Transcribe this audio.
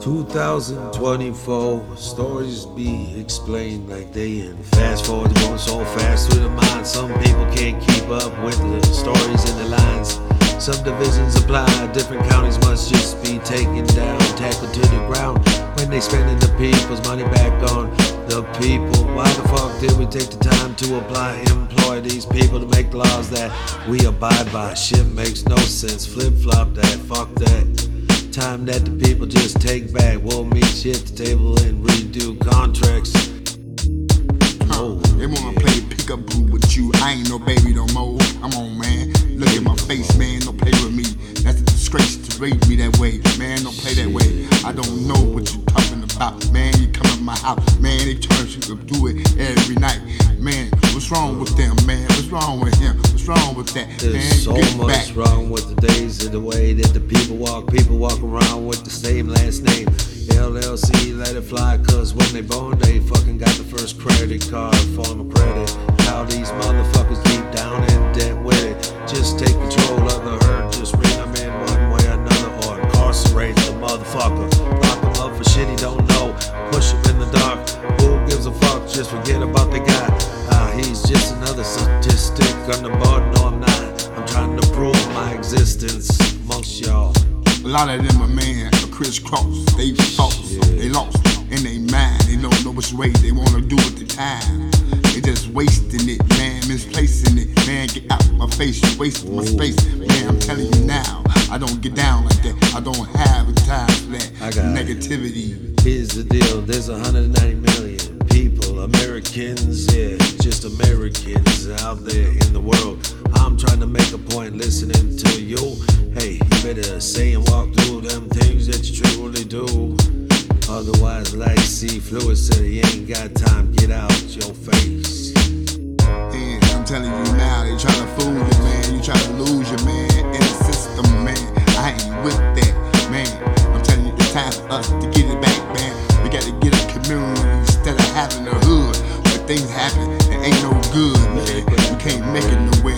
2024 stories be explained like they in. Fast forward going so fast through the mind. Some people can't keep up with the stories and the lines. Subdivisions apply different counties must just be taken down tackled to the ground. When they spending the people's money back on the people. Why the fuck did we take the time to apply employ these people to make laws that we abide by? Shit makes no sense. Flip flop that fuck that Time that the people just take back. We'll meet shit at the table and redo contracts. Huh. Oh, they wanna play pickup boo with you. I ain't no baby no more. I'm on, man. Look at my face, man. Don't play with me. That's a disgrace to raise me that way. Man, don't play that way. I don't know what you talking about. Man, you come in my house. Man, they turn you to do it every night. Man, what's wrong with them, man? What's wrong with him? Wrong with that? There's man, so much back. wrong with the days and the way that the people walk. People walk around with the same last name. LLC, let it fly, cause when they born, they fucking got the first credit card, form of credit. How these motherfuckers deep down statistic on the I'm not. I'm trying to prove my existence amongst y'all. A lot of them are man, are crisscross. They false, they lost in they mind. They don't know which way they wanna do with the time. They just wasting it, man, misplacing it. Man, get out my face, you wasting my space. Man, I'm telling you now, I don't get down like that. I don't have the time for that I got it. negativity. Here's the deal there's 190 million Americans, yeah, just Americans out there in the world. I'm trying to make a point listening to you. Hey, you better say and walk through them things that you truly do. Otherwise, like C. Fluid said, you ain't got time, get out your face. And I'm telling you now, they trying to fool you, man. You trying to lose your man in the system, man. I ain't with that, man. I'm telling you, it's time for us to get it back, man. We gotta get a community instead of having a things happen, it ain't no good, man. We can't make it nowhere.